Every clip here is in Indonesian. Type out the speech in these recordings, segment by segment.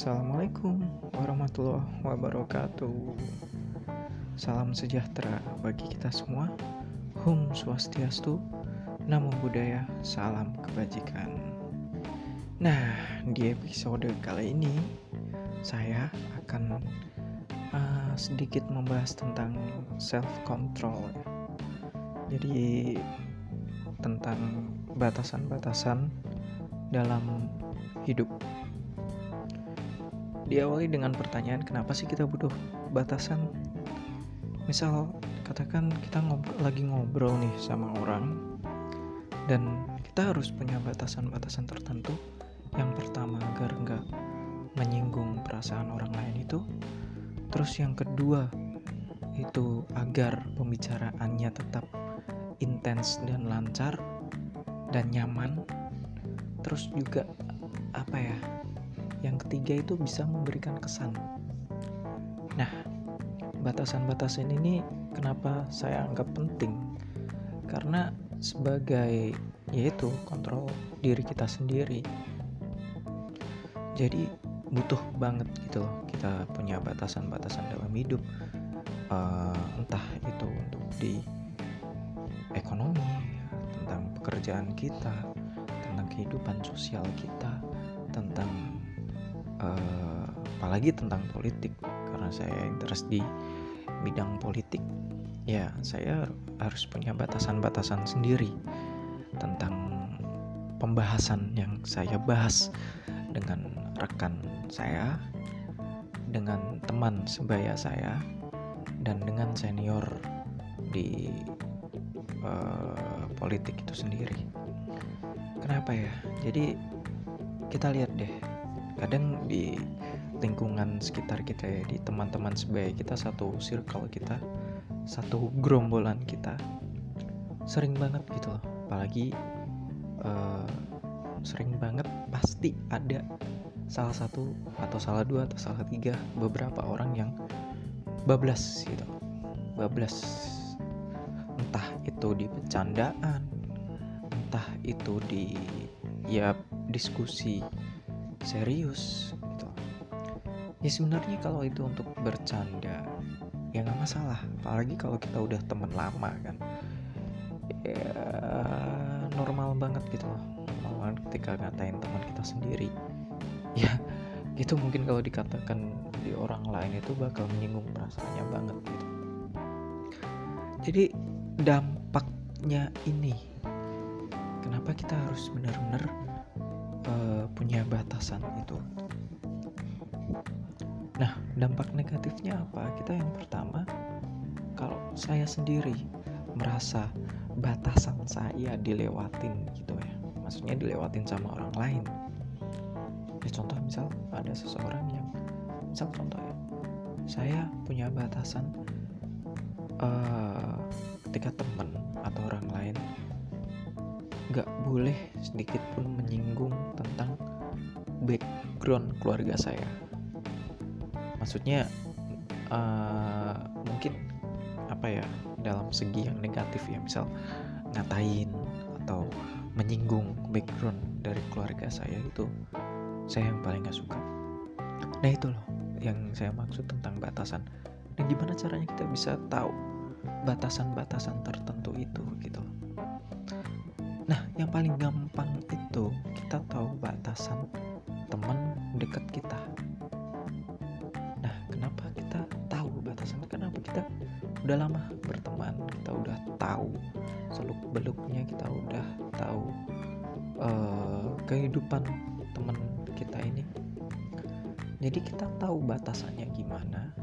Assalamualaikum warahmatullahi wabarakatuh. Salam sejahtera bagi kita semua. Hum swastiastu, namo buddhaya, salam kebajikan. Nah, di episode kali ini saya akan uh, sedikit membahas tentang self control. Jadi tentang batasan-batasan dalam hidup diawali dengan pertanyaan kenapa sih kita butuh batasan? Misal katakan kita ngobrol, lagi ngobrol nih sama orang dan kita harus punya batasan-batasan tertentu. Yang pertama agar nggak menyinggung perasaan orang lain itu. Terus yang kedua itu agar pembicaraannya tetap intens dan lancar dan nyaman. Terus juga apa ya yang ketiga itu bisa memberikan kesan. Nah, batasan-batasan ini kenapa saya anggap penting? Karena sebagai yaitu kontrol diri kita sendiri. Jadi butuh banget gitu loh kita punya batasan-batasan dalam hidup uh, entah itu untuk di ekonomi tentang pekerjaan kita tentang kehidupan sosial kita tentang uh, apalagi tentang politik karena saya interest di bidang politik ya saya harus punya batasan-batasan sendiri tentang pembahasan yang saya bahas dengan rekan saya dengan teman sebaya saya dan dengan senior di uh, politik itu sendiri. Kenapa ya? Jadi kita lihat deh kadang di lingkungan sekitar kita ya di teman-teman sebaya kita satu circle kita satu gerombolan kita sering banget gitu loh. Apalagi uh, sering banget pasti ada salah satu atau salah dua atau salah tiga beberapa orang yang bablas gitu. Bablas. Entah itu di bercandaan entah itu di ya diskusi serius gitu. Ya sebenarnya kalau itu untuk bercanda ya nggak masalah. Apalagi kalau kita udah temen lama kan. Ya normal banget gitu loh. Normal banget ketika ngatain teman kita sendiri. Ya itu mungkin kalau dikatakan di orang lain itu bakal menyinggung perasaannya banget gitu. Jadi dampaknya ini. Kenapa kita harus benar-benar uh, punya batasan itu. Nah, dampak negatifnya apa? Kita yang pertama, kalau saya sendiri merasa batasan saya dilewatin gitu ya, maksudnya dilewatin sama orang lain. Ya contoh misal ada seseorang yang, misal contoh ya, saya punya batasan uh, ketika teman atau orang lain gak boleh sedikit pun menyinggung tentang background keluarga saya. Maksudnya uh, mungkin apa ya dalam segi yang negatif ya misal ngatain atau menyinggung background dari keluarga saya itu saya yang paling gak suka. Nah itu loh yang saya maksud tentang batasan. Dan gimana caranya kita bisa tahu batasan-batasan tertentu itu gitu loh Nah, yang paling gampang itu kita tahu batasan teman dekat kita. Nah, kenapa kita tahu batasan? Kenapa kita udah lama berteman, kita udah tahu seluk beluknya, kita udah tahu uh, kehidupan teman kita ini. Jadi kita tahu batasannya gimana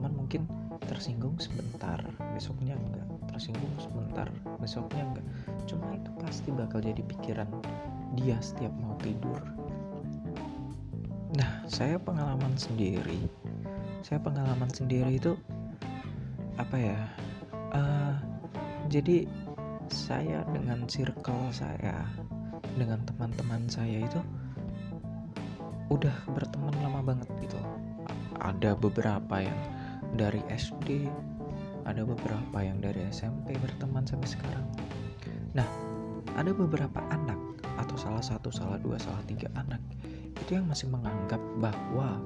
teman mungkin tersinggung sebentar besoknya enggak. Tersinggung sebentar besoknya enggak. Cuma itu pasti bakal jadi pikiran dia setiap mau tidur. Nah saya pengalaman sendiri. Saya pengalaman sendiri itu apa ya uh, jadi saya dengan circle saya dengan teman-teman saya itu udah berteman lama banget gitu. Ada beberapa yang dari SD ada beberapa yang dari SMP berteman sampai sekarang nah ada beberapa anak atau salah satu salah dua salah tiga anak itu yang masih menganggap bahwa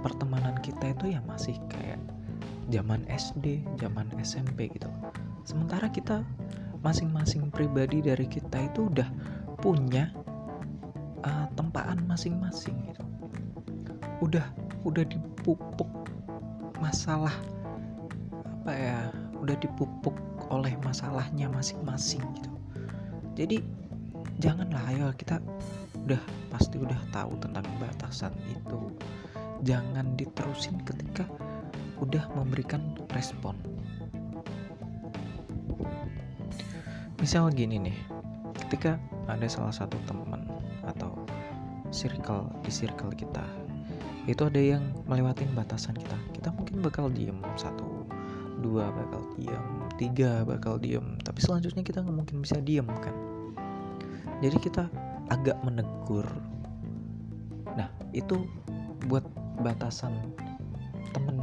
pertemanan kita itu ya masih kayak zaman SD, zaman SMP gitu. Sementara kita masing-masing pribadi dari kita itu udah punya uh, tempaan masing-masing gitu. Udah udah dipupuk masalah apa ya? Udah dipupuk oleh masalahnya masing-masing gitu. Jadi janganlah ayo kita udah pasti udah tahu tentang batasan itu jangan diterusin ketika udah memberikan respon misal gini nih ketika ada salah satu teman atau circle di circle kita itu ada yang melewatin batasan kita. Kita mungkin bakal diem satu dua bakal diem tiga bakal diem. Tapi selanjutnya kita nggak mungkin bisa diem kan? Jadi kita agak menegur. Nah itu buat batasan temen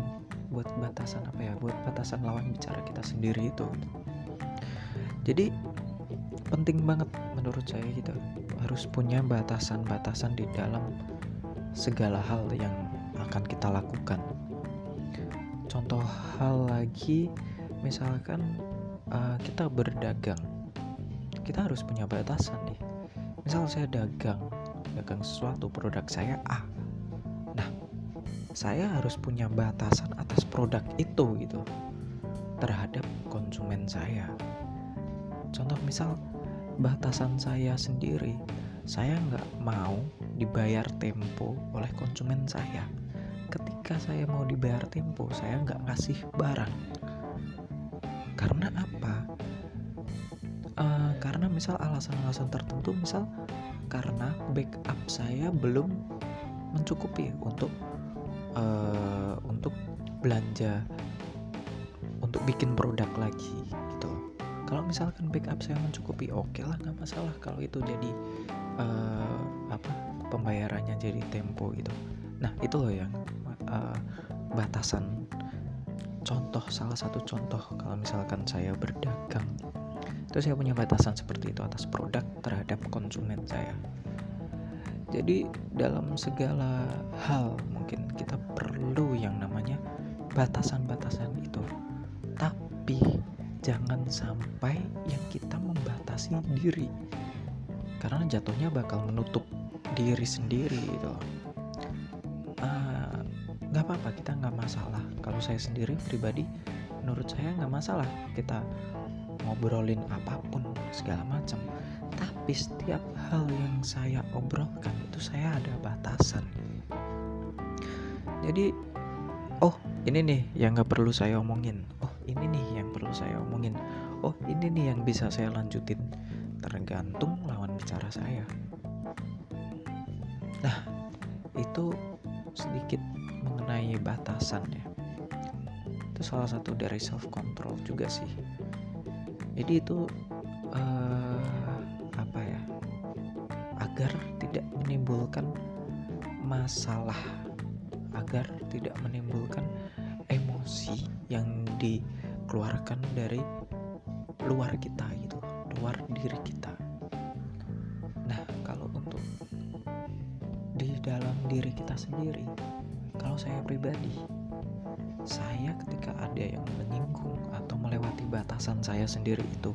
buat batasan apa ya? Buat batasan lawan bicara kita sendiri itu. Jadi penting banget menurut saya kita harus punya batasan-batasan di dalam segala hal yang akan kita lakukan. Contoh hal lagi misalkan uh, kita berdagang. Kita harus punya batasan nih. Misal saya dagang dagang sesuatu produk saya A. Nah saya harus punya batasan atas produk itu gitu terhadap konsumen saya. Contoh misal batasan saya sendiri saya nggak mau dibayar tempo oleh konsumen saya. Ketika saya mau dibayar tempo saya nggak ngasih barang. Karena apa? Uh, karena misal alasan-alasan tertentu misal karena backup saya belum mencukupi untuk uh, untuk belanja untuk bikin produk lagi gitu kalau misalkan backup saya mencukupi oke okay lah nggak masalah. Kalau itu jadi uh, apa pembayarannya jadi tempo gitu. Nah itu loh yang uh, batasan contoh salah satu contoh kalau misalkan saya berdagang. Itu saya punya batasan seperti itu atas produk terhadap konsumen saya. Jadi dalam segala hal mungkin kita perlu yang namanya batasan-batasan itu. Tapi jangan sampai yang kita membatasi diri. Karena jatuhnya bakal menutup diri sendiri gitu. Ah, nggak uh, apa-apa kita nggak masalah. Kalau saya sendiri pribadi menurut saya nggak masalah kita ngobrolin apa pun segala macam. Tapi setiap hal yang saya obrolkan itu saya ada batasan. Jadi oh ini nih yang nggak perlu saya omongin. Oh ini nih yang perlu saya omongin. Oh ini nih yang bisa saya lanjutin. Tergantung lawan bicara saya nah itu sedikit mengenai batasan ya. Itu salah satu dari self control juga sih. Jadi itu uh, apa ya agar tidak menimbulkan masalah agar tidak menimbulkan emosi yang dikeluarkan dari luar kita gitu luar diri kita dalam diri kita sendiri kalau saya pribadi saya ketika ada yang menyinggung atau melewati batasan saya sendiri itu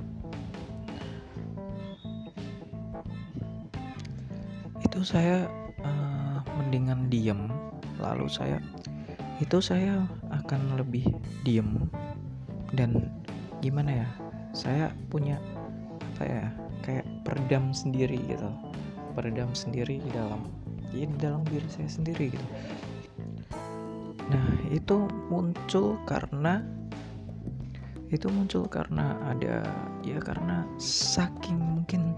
itu saya uh, mendingan diem lalu saya itu saya akan lebih diem. Dan gimana ya saya punya apa ya kayak peredam sendiri gitu peredam sendiri di dalam ya di dalam diri saya sendiri gitu. Nah, itu muncul karena itu muncul karena ada ya karena saking mungkin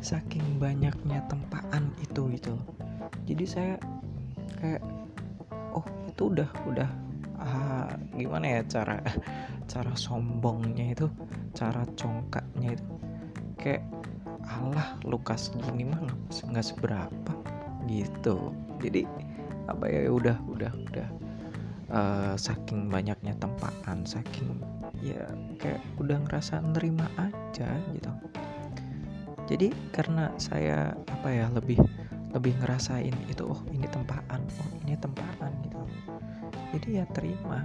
saking banyaknya tempaan itu gitu. Jadi saya kayak oh, itu udah udah ah, gimana ya cara cara sombongnya itu, cara congkaknya itu. Kayak Allah Lukas gini mah nggak seberapa gitu. Jadi apa ya udah udah udah uh, saking banyaknya tempaan saking ya kayak udah ngerasa nerima aja gitu jadi karena saya apa ya lebih lebih ngerasain itu oh ini tempaan oh ini tempaan gitu jadi ya terima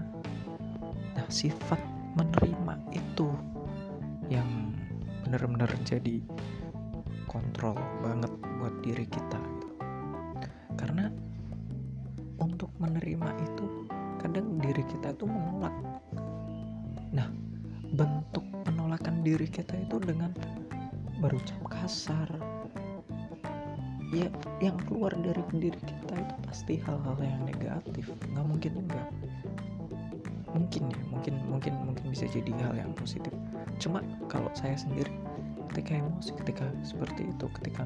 nah sifat menerima itu yang benar-benar jadi kontrol banget buat diri kita. Karena untuk menerima itu kadang diri kita itu menolak. Nah bentuk penolakan diri kita itu dengan berucap kasar. Ya yang keluar dari diri kita itu pasti hal-hal yang negatif. Nggak mungkin enggak mungkin ya mungkin mungkin mungkin bisa jadi hal yang positif. Cuma kalau saya sendiri ketika emosi ketika seperti itu ketika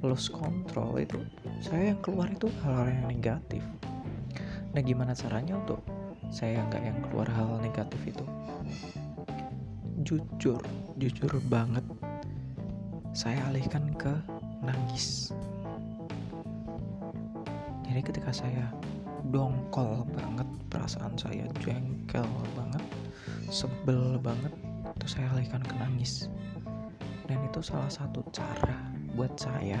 lose control itu saya yang keluar itu hal-hal yang negatif. Nah gimana caranya untuk saya nggak yang keluar hal, negatif itu? Jujur jujur banget. Saya alihkan ke nangis. Jadi ketika saya dongkol banget perasaan saya jengkel banget sebel banget itu saya alihkan ke nangis. Dan itu salah satu cara buat saya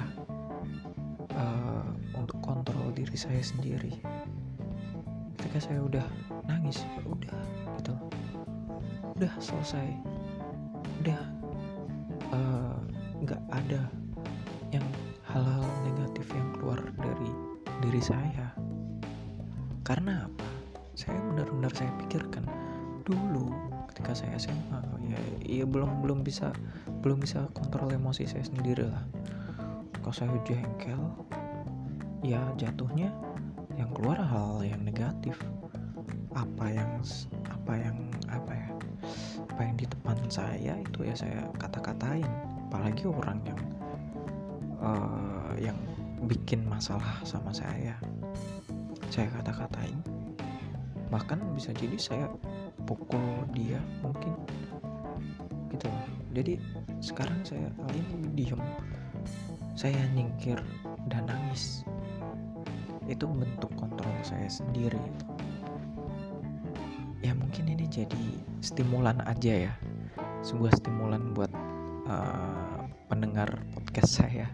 uh, untuk kontrol diri saya sendiri. Ketika saya udah nangis ya udah gitu udah selesai. Udah uh, nggak ada yang hal-hal negatif yang keluar dari diri saya. Karena apa? Saya benar-benar saya pikirkan dulu ketika saya SMA ya ya belum belum bisa belum bisa kontrol emosi saya sendiri lah. Kalau saya jengkel ya jatuhnya yang keluar hal yang negatif. Apa yang apa yang apa ya apa yang di depan saya itu ya saya kata-katain. Apalagi orang yang uh, yang bikin masalah sama saya. Saya kata-katain. Bahkan bisa jadi saya pukul dia mungkin. Gitu jadi sekarang saya paling diem. Saya nyingkir dan nangis. Itu bentuk kontrol saya sendiri. Ya mungkin ini jadi stimulan aja ya. Sebuah stimulan buat uh, pendengar podcast saya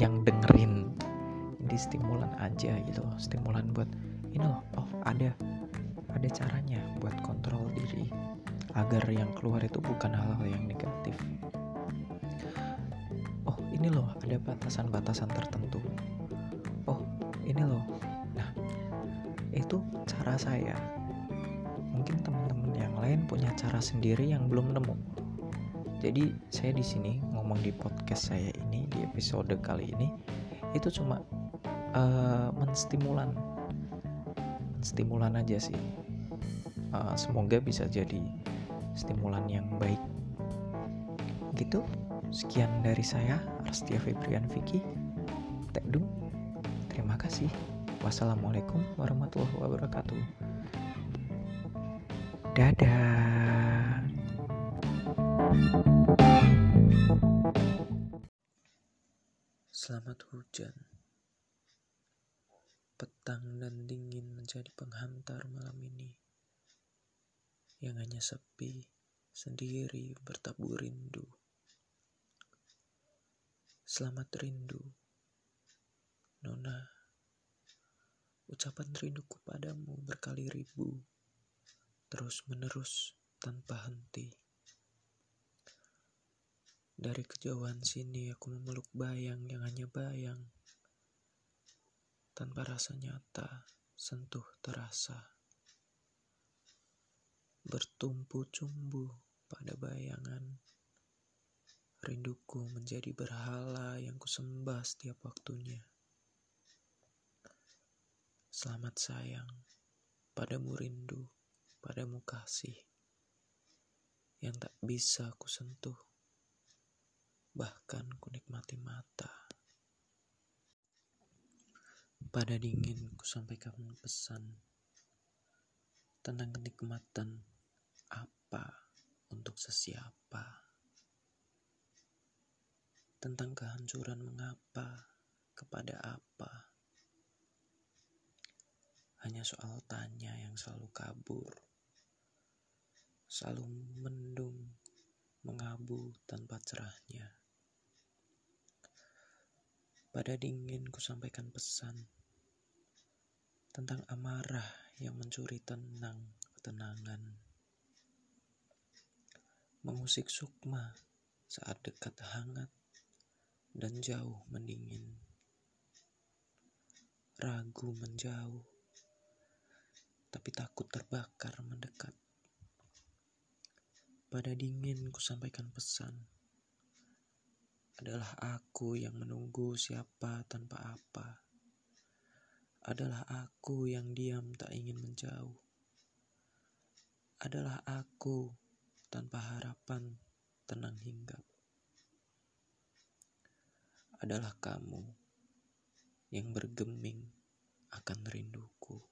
yang dengerin. Di stimulan aja gitu stimulan buat ini loh oh ada ada caranya buat kontrol diri agar yang keluar itu bukan hal-hal yang negatif. Oh ini loh ada batasan-batasan tertentu. Oh ini loh. Nah itu cara saya. Mungkin teman-teman yang lain punya cara sendiri yang belum nemu. Jadi saya di sini ngomong di podcast saya ini di episode kali ini itu cuma uh, menstimulan menstimulan aja sih. Uh, semoga bisa jadi stimulan yang baik. Gitu. Sekian dari saya Arstia Febrian Vicky. Tekdung terima kasih. Wassalamualaikum warahmatullahi wabarakatuh. Dadah. Selamat hujan. Petang dan dingin menjadi penghantar malam ini. Yang hanya sepi, sendiri bertabur rindu. Selamat rindu. Nona, ucapan rinduku padamu berkali ribu, terus menerus tanpa henti. Dari kejauhan sini aku memeluk bayang yang hanya bayang. Tanpa rasa nyata, sentuh terasa. Bertumpu cumbu pada bayangan. Rinduku menjadi berhala yang kusembah setiap waktunya. Selamat sayang, padamu rindu, padamu kasih, yang tak bisa ku sentuh bahkan kunikmati mata. Pada dingin ku sampaikan pesan tentang kenikmatan apa untuk sesiapa. Tentang kehancuran mengapa kepada apa. Hanya soal tanya yang selalu kabur. Selalu mendung mengabu tanpa cerahnya. Pada dingin ku sampaikan pesan tentang amarah yang mencuri tenang ketenangan. Mengusik sukma saat dekat hangat dan jauh mendingin. Ragu menjauh, tapi takut terbakar mendekat. Pada dingin ku sampaikan pesan. Adalah aku yang menunggu siapa tanpa apa. Adalah aku yang diam tak ingin menjauh. Adalah aku tanpa harapan tenang hinggap. Adalah kamu yang bergeming akan rinduku.